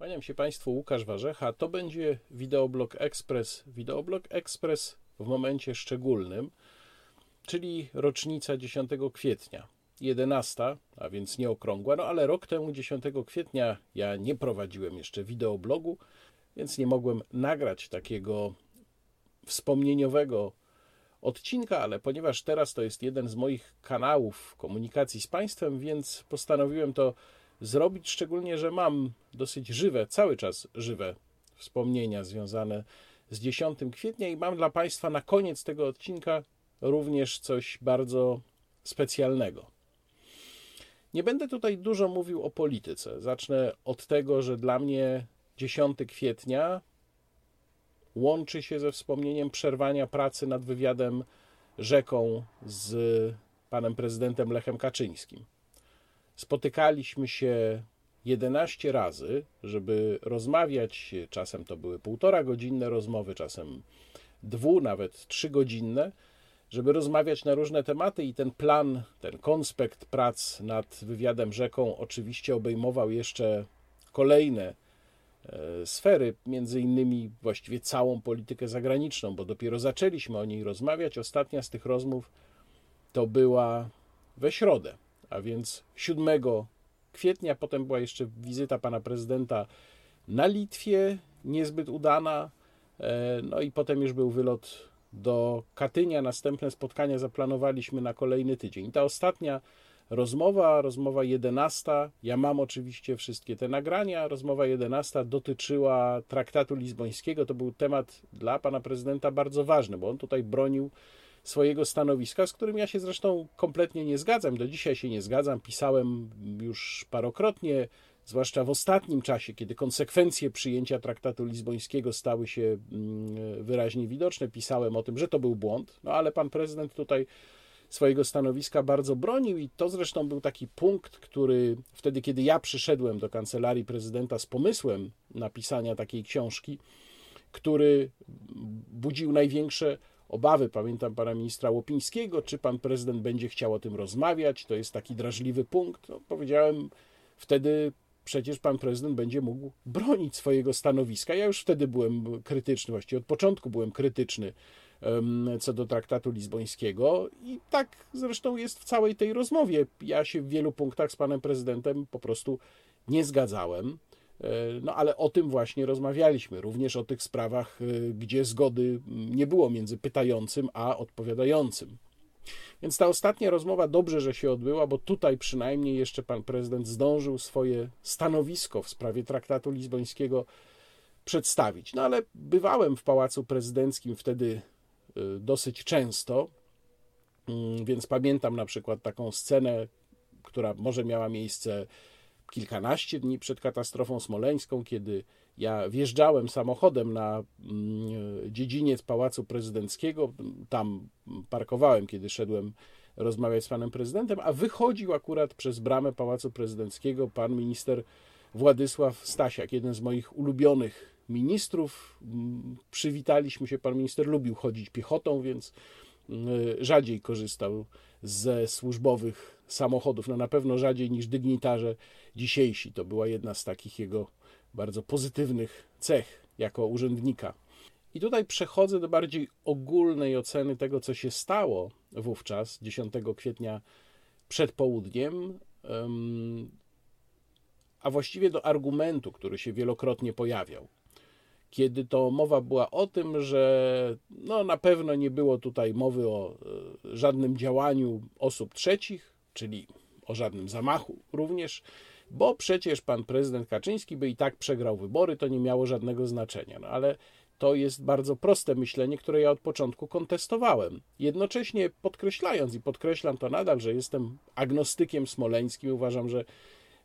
Kłaniam się Państwu, Łukasz Warzecha. To będzie Wideoblog Express. Wideoblog Express w momencie szczególnym, czyli rocznica 10 kwietnia. 11, a więc nie okrągła, no ale rok temu, 10 kwietnia, ja nie prowadziłem jeszcze wideoblogu, więc nie mogłem nagrać takiego wspomnieniowego odcinka, ale ponieważ teraz to jest jeden z moich kanałów komunikacji z Państwem, więc postanowiłem to zrobić, szczególnie, że mam dosyć żywe, cały czas żywe wspomnienia związane z 10 kwietnia i mam dla Państwa na koniec tego odcinka również coś bardzo specjalnego. Nie będę tutaj dużo mówił o polityce. Zacznę od tego, że dla mnie 10 kwietnia łączy się ze wspomnieniem przerwania pracy nad wywiadem rzeką z panem prezydentem Lechem Kaczyńskim. Spotykaliśmy się 11 razy, żeby rozmawiać. Czasem to były półtora godzinne rozmowy, czasem dwu, nawet trzygodzinne, żeby rozmawiać na różne tematy. I ten plan, ten konspekt prac nad wywiadem rzeką oczywiście obejmował jeszcze kolejne e, sfery, między innymi właściwie całą politykę zagraniczną, bo dopiero zaczęliśmy o niej rozmawiać. Ostatnia z tych rozmów to była we środę a więc 7 kwietnia. Potem była jeszcze wizyta pana prezydenta na Litwie, niezbyt udana. E, no i potem już był wylot do Katynia. Następne spotkania zaplanowaliśmy na kolejny tydzień. Ta ostatnia rozmowa, rozmowa 11, ja mam oczywiście wszystkie te nagrania. Rozmowa 11 dotyczyła traktatu lizbońskiego. To był temat dla pana prezydenta bardzo ważny, bo on tutaj bronił swojego stanowiska, z którym ja się zresztą kompletnie nie zgadzam. Do dzisiaj się nie zgadzam. Pisałem już parokrotnie, zwłaszcza w ostatnim czasie, kiedy konsekwencje przyjęcia traktatu lizbońskiego stały się mm, wyraźnie widoczne. Pisałem o tym, że to był błąd, no ale pan prezydent tutaj swojego stanowiska bardzo bronił i to zresztą był taki punkt, który wtedy, kiedy ja przyszedłem do kancelarii prezydenta z pomysłem napisania takiej książki, który budził największe obawy. Pamiętam pana ministra Łopińskiego, czy pan prezydent będzie chciał o tym rozmawiać. To jest taki drażliwy punkt. No, powiedziałem wtedy, przecież pan prezydent będzie mógł bronić swojego stanowiska. Ja już wtedy byłem krytyczny, właściwie od początku byłem krytyczny co do traktatu lizbońskiego i tak zresztą jest w całej tej rozmowie. Ja się w wielu punktach z panem prezydentem po prostu nie zgadzałem. E, no ale o tym właśnie rozmawialiśmy, również o tych sprawach, e, gdzie zgody nie było między pytającym a odpowiadającym. Więc ta ostatnia rozmowa dobrze, że się odbyła, bo tutaj przynajmniej jeszcze pan prezydent zdążył swoje stanowisko w sprawie traktatu lizbońskiego przedstawić. No ale bywałem w pałacu prezydenckim wtedy e, dosyć często, mm, więc pamiętam na przykład taką scenę, która może miała miejsce kilkanaście dni przed katastrofą smoleńską, kiedy ja wjeżdżałem samochodem na mm, dziedziniec Pałacu Prezydenckiego, tam parkowałem, kiedy szedłem rozmawiać z panem prezydentem, a wychodził akurat przez bramę Pałacu Prezydenckiego pan minister Władysław Stasiak, jeden z moich ulubionych ministrów. Mm, przywitaliśmy się, pan minister lubił chodzić piechotą, więc mm, rzadziej korzystał ze służbowych samochodów. No na pewno rzadziej niż dygnitarze dzisiejsi. To była jedna z takich jego bardzo pozytywnych cech jako urzędnika. I tutaj przechodzę do bardziej ogólnej oceny tego, co się stało wówczas, 10 kwietnia przed południem, a właściwie do argumentu, który się wielokrotnie pojawiał kiedy to mowa była o tym, że no, na pewno nie było tutaj mowy o e, żadnym działaniu osób trzecich, czyli o żadnym zamachu również, bo przecież pan prezydent Kaczyński by i tak przegrał wybory, to nie miało żadnego znaczenia. No ale to jest bardzo proste myślenie, które ja od początku kontestowałem. Jednocześnie podkreślając i podkreślam to nadal, że jestem agnostykiem smoleńskim, uważam, że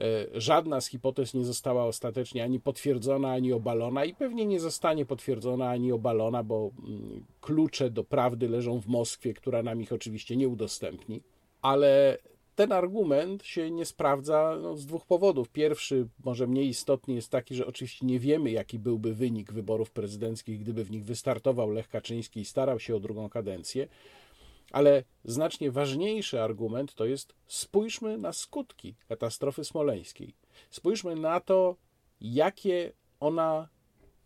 E, żadna z hipotez nie została ostatecznie ani potwierdzona, ani obalona i pewnie nie zostanie potwierdzona ani obalona, bo mm, klucze do prawdy leżą w Moskwie, która nam ich oczywiście nie udostępni. Ale ten argument się nie sprawdza no, z dwóch powodów. Pierwszy, może mniej istotny, jest taki, że oczywiście nie wiemy, jaki byłby wynik wyborów prezydenckich, gdyby w nich wystartował Lech Kaczyński i starał się o drugą kadencję. Ale znacznie ważniejszy argument to jest spójrzmy na skutki katastrofy smoleńskiej. Spójrzmy na to, jakie ona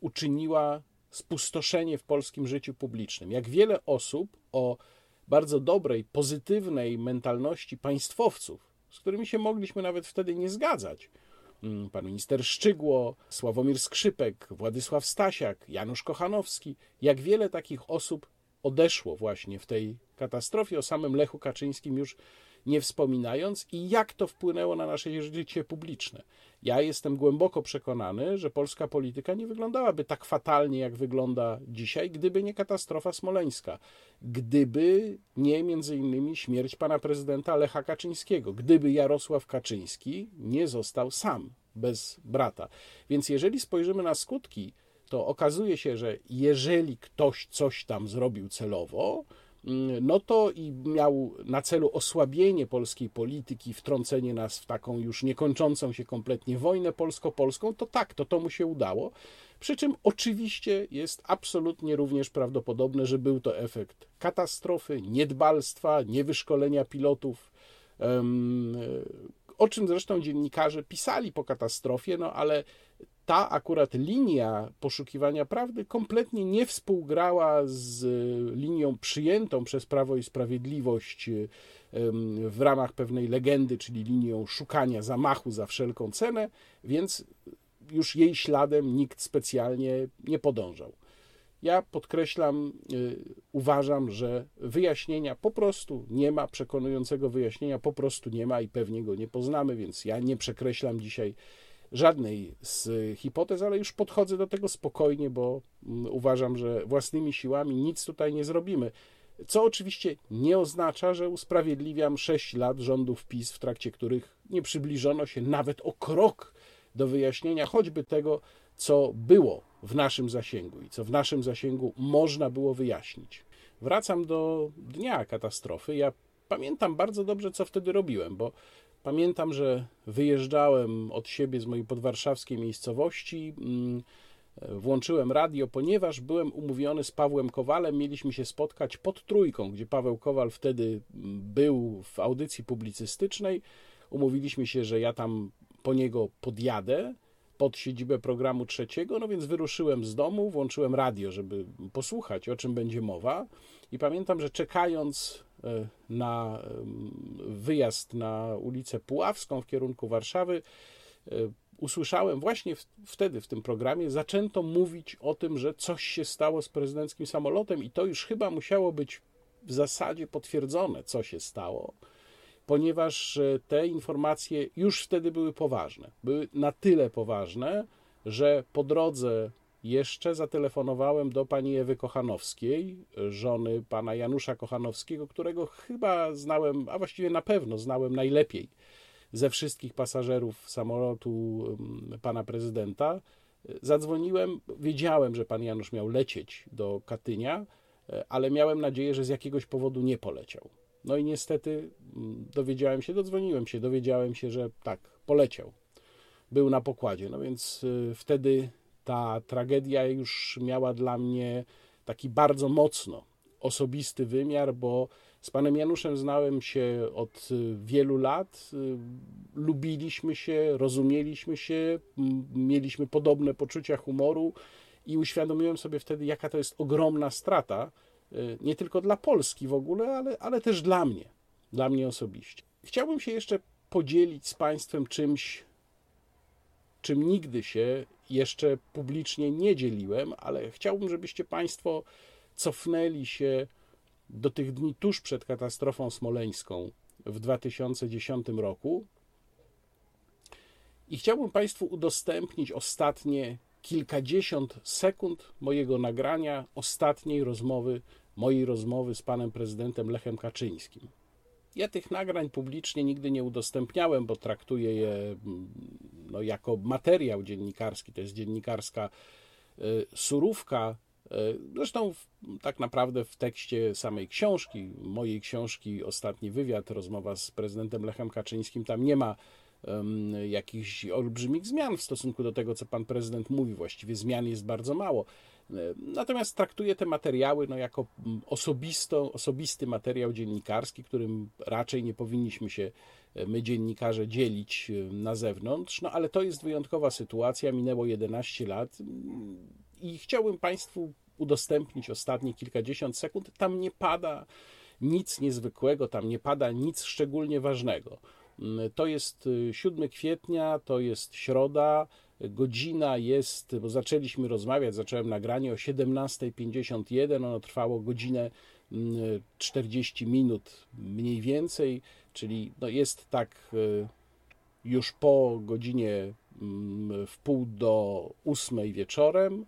uczyniła spustoszenie w polskim życiu publicznym. Jak wiele osób o bardzo dobrej, pozytywnej mentalności państwowców, z którymi się mogliśmy nawet wtedy nie zgadzać, mm, pan minister Szczygło, Sławomir Skrzypek, Władysław Stasiak, Janusz Kochanowski, jak wiele takich osób odeszło właśnie w tej katastrofie. O samym Lechu Kaczyńskim już nie wspominając, i jak to wpłynęło na nasze życie publiczne. Ja jestem głęboko przekonany, że polska polityka nie wyglądałaby tak fatalnie, jak wygląda dzisiaj, gdyby nie katastrofa smoleńska, gdyby nie między innymi śmierć pana prezydenta Lecha Kaczyńskiego, gdyby Jarosław Kaczyński nie został sam, bez brata. Więc jeżeli spojrzymy na skutki, to okazuje się, że jeżeli ktoś coś tam zrobił celowo, no to i miał na celu osłabienie polskiej polityki, wtrącenie nas w taką już niekończącą się kompletnie wojnę polsko-polską, to tak, to to mu się udało. Przy czym oczywiście jest absolutnie również prawdopodobne, że był to efekt katastrofy, niedbalstwa, niewyszkolenia pilotów, o czym zresztą dziennikarze pisali po katastrofie, no ale ta akurat linia poszukiwania prawdy kompletnie nie współgrała z linią przyjętą przez Prawo i Sprawiedliwość w ramach pewnej legendy, czyli linią szukania zamachu za wszelką cenę, więc już jej śladem nikt specjalnie nie podążał. Ja podkreślam, y, uważam, że wyjaśnienia po prostu nie ma, przekonującego wyjaśnienia po prostu nie ma i pewnie go nie poznamy, więc ja nie przekreślam dzisiaj żadnej z hipotez, ale już podchodzę do tego spokojnie, bo mm, uważam, że własnymi siłami nic tutaj nie zrobimy. Co oczywiście nie oznacza, że usprawiedliwiam 6 lat rządów PiS, w trakcie których nie przybliżono się nawet o krok do wyjaśnienia choćby tego, co było w naszym zasięgu i co w naszym zasięgu można było wyjaśnić. Wracam do dnia katastrofy. Ja pamiętam bardzo dobrze, co wtedy robiłem, bo Pamiętam, że wyjeżdżałem od siebie z mojej podwarszawskiej miejscowości, mm, włączyłem radio, ponieważ byłem umówiony z Pawłem Kowalem. Mieliśmy się spotkać pod trójką, gdzie Paweł Kowal wtedy mm, był w audycji publicystycznej. Umówiliśmy się, że ja tam po niego podjadę pod siedzibę programu trzeciego, no więc wyruszyłem z domu, włączyłem radio, żeby posłuchać, o czym będzie mowa. I pamiętam, że czekając E, na wyjazd na ulicę Puławską w kierunku Warszawy, e, usłyszałem właśnie wtedy w tym programie, zaczęto mówić o tym, że coś się stało z prezydenckim samolotem, i to już chyba musiało być w zasadzie potwierdzone, co się stało, ponieważ e, te informacje już wtedy były poważne. Były na tyle poważne, że po drodze jeszcze zatelefonowałem do pani Ewy Kochanowskiej, żony pana Janusza Kochanowskiego, którego chyba znałem, a właściwie na pewno znałem najlepiej ze wszystkich pasażerów samolotu mm, pana prezydenta. Zadzwoniłem, wiedziałem, że pan Janusz miał lecieć do Katynia, ale miałem nadzieję, że z jakiegoś powodu nie poleciał. No i niestety mm, dowiedziałem się, dodzwoniłem się, dowiedziałem się, że tak, poleciał. Był na pokładzie. No więc y, wtedy ta tragedia już miała dla mnie taki bardzo mocno osobisty wymiar, bo z panem Januszem znałem się od wielu lat, lubiliśmy się, rozumieliśmy się, mieliśmy podobne poczucia humoru i uświadomiłem sobie wtedy, jaka to jest ogromna strata, y, nie tylko dla Polski w ogóle, ale, ale też dla mnie, dla mnie osobiście. Chciałbym się jeszcze podzielić z Państwem czymś, czym nigdy się jeszcze publicznie nie dzieliłem, ale chciałbym, żebyście Państwo cofnęli się do tych dni tuż przed katastrofą smoleńską w 2010 roku. I chciałbym Państwu udostępnić ostatnie kilkadziesiąt sekund mojego nagrania, ostatniej rozmowy, mojej rozmowy z panem prezydentem Lechem Kaczyńskim. Ja tych nagrań publicznie nigdy nie udostępniałem, bo traktuję je mm, no, jako materiał dziennikarski. To jest dziennikarska y, surówka. Y, zresztą tak naprawdę w tekście samej książki, mojej książki, ostatni wywiad, rozmowa z prezydentem Lechem Kaczyńskim, tam nie ma um, jakichś olbrzymich zmian w stosunku do tego, co pan prezydent mówi. Właściwie zmian jest bardzo mało. Natomiast traktuję te materiały no, jako mm, osobisto, osobisty materiał dziennikarski, którym raczej nie powinniśmy się my dziennikarze dzielić na zewnątrz, no ale to jest wyjątkowa sytuacja, minęło 11 lat mm, i chciałbym Państwu udostępnić ostatnie kilkadziesiąt sekund. Tam nie pada nic niezwykłego, tam nie pada nic szczególnie ważnego. Mm, To jest y, 7 kwietnia, to jest środa, godzina jest, bo zaczęliśmy rozmawiać, zacząłem nagranie o 17.51, ono trwało godzinę mm, 40 minut mniej więcej, czyli no jest tak y, już po godzinie mm, w pół do ósmej wieczorem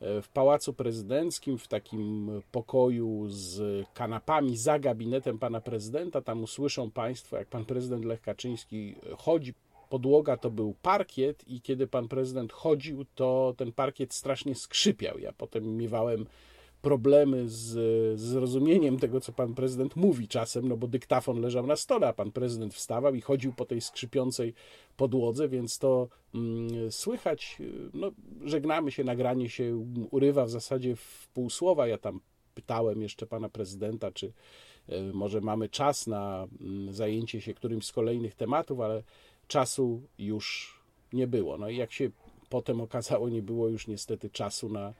w Pałacu Prezydenckim, w takim pokoju z kanapami za gabinetem pana prezydenta. Tam usłyszą Państwo, jak pan prezydent Lech Kaczyński chodzi. Podłoga to był parkiet, i kiedy pan prezydent chodził, to ten parkiet strasznie skrzypiał. Ja potem miewałem problemy z zrozumieniem tego, co pan prezydent mówi czasem, no bo dyktafon leżał na stole, a pan prezydent wstawał i chodził po tej skrzypiącej podłodze, więc to mm, słychać. No, żegnamy się, nagranie się urywa w zasadzie w pół słowa. Ja tam pytałem jeszcze pana prezydenta, czy e, może mamy czas na mm, zajęcie się którymś z kolejnych tematów, ale czasu już nie było. No i jak się potem okazało, nie było już niestety czasu na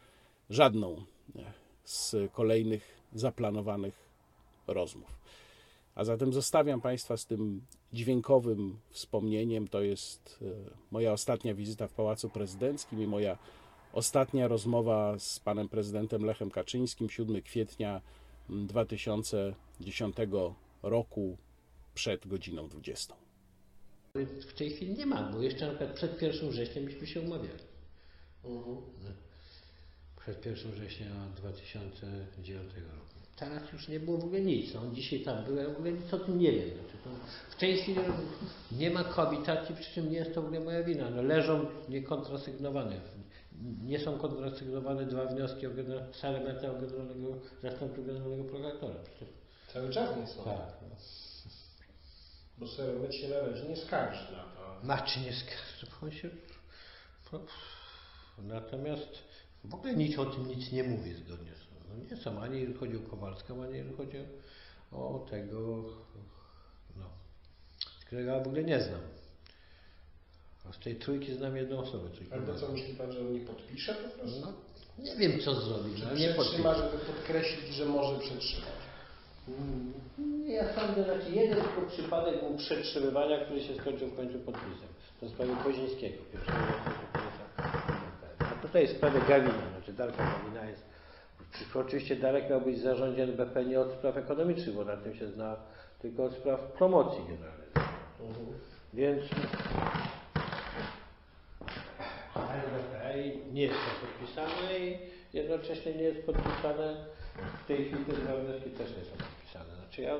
żadną e, z kolejnych zaplanowanych rozmów. A zatem zostawiam Państwa z tym dźwiękowym wspomnieniem. To jest e, moja ostatnia wizyta w Pałacu Prezydenckim i moja ostatnia rozmowa z panem prezydentem Lechem Kaczyńskim 7 kwietnia 2010 roku przed godziną 20. W tej chwili nie ma, bo jeszcze na przykład przed 1 września myśmy się umawiali. Przed 1 września 2009 roku. Teraz już nie było w ogóle nic. On dzisiaj tam był, ja w ogóle nic o tym nie wiem. Znaczy, to w tej chwili nie ma koabitacji, przy czym nie jest to w ogóle moja wina. No, leżą niekontrasygnowane. Nie są kontrasygnowane dwa wnioski o Salemeta o generalnego, zastępcy generalnego prokuratora. Cały czas nie są. tak. No. Bo Seromet się na razie nie skarży na to. Znaczy nie skarży, bo on się... no, Natomiast w ogóle nic o tym nic nie mówi zgodnie z no nie są, ani jeżeli chodzi o Kowalską, ani jeżeli chodzi o, tego, no, którego ja w ogóle nie znam. A z tej trójki znam jedną osobę, Albo co, myśli pan, że on nie podpisze po prostu? No, nie wiem co zrobić, Że ale nie przetrzyma, podpiszę. żeby podkreślić, że może przetrzymać. Nie, Ja sądzę, że jeden tylko przypadek był przetrzymywania, który się skończył w końcu podpisem. To w sprawie Kozińskiego. pierwszego A tutaj w sprawie Gawina, znaczy Darka Gawina jest. Oczywiście Darek miał być w zarządzie NBP nie od spraw ekonomicznych, bo na tym się zna, tylko od spraw promocji generalnej. Więc NBP nie jest to podpisane i jednocześnie nie jest podpisane w tej chwili te wnioski też nie są Znaczy ja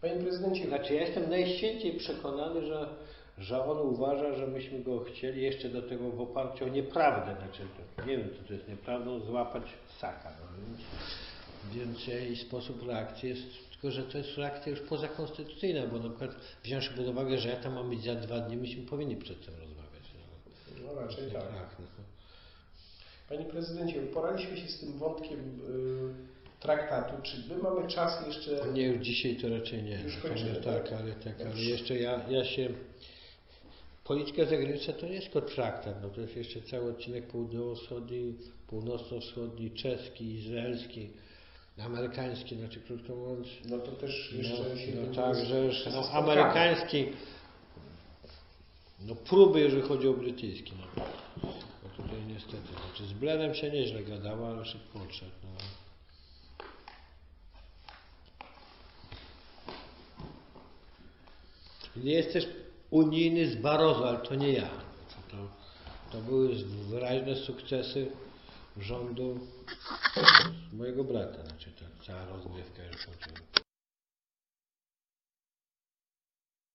Panie prezydencie, Znaczy ja jestem najświęciej przekonany, że, że on uważa, że myśmy go chcieli jeszcze do tego w oparciu o nieprawdę, znaczy to, nie wiem co to jest nieprawdą, złapać saka. No, więc, więc jej sposób reakcji jest, tylko że to jest reakcja już pozakonstytucyjna, bo na przykład wziąwszy pod uwagę, że ja tam mam być za dwa dni, myśmy powinni przed tym rozmawiać. No, no raczej tak. no. Panie prezydencie, uporaliśmy się z tym wątkiem y, traktatu. Czy my mamy czas jeszcze... Nie, już dzisiaj to raczej nie. Już kończymy, nie tak? tak, ale tak, ale jeszcze ja, ja się... Polityka zagraniczna to nie jest tylko traktat, no to jest jeszcze cały odcinek południowo-wschodni, północno-wschodni, czeski, izraelski, amerykański, znaczy krótko mówiąc, No to też no, jeszcze się... no tak, że już no, amerykański, no próby, jeżeli chodzi o brytyjski, no. No niestety, znaczy z Blenem się nieźle gadało, ale szybko odszedł, no. Jest też unijny z Barroso, ale to nie ja. To, to były wyraźne sukcesy rządu mojego brata, znaczy ta cała rozgrywka już chodziła.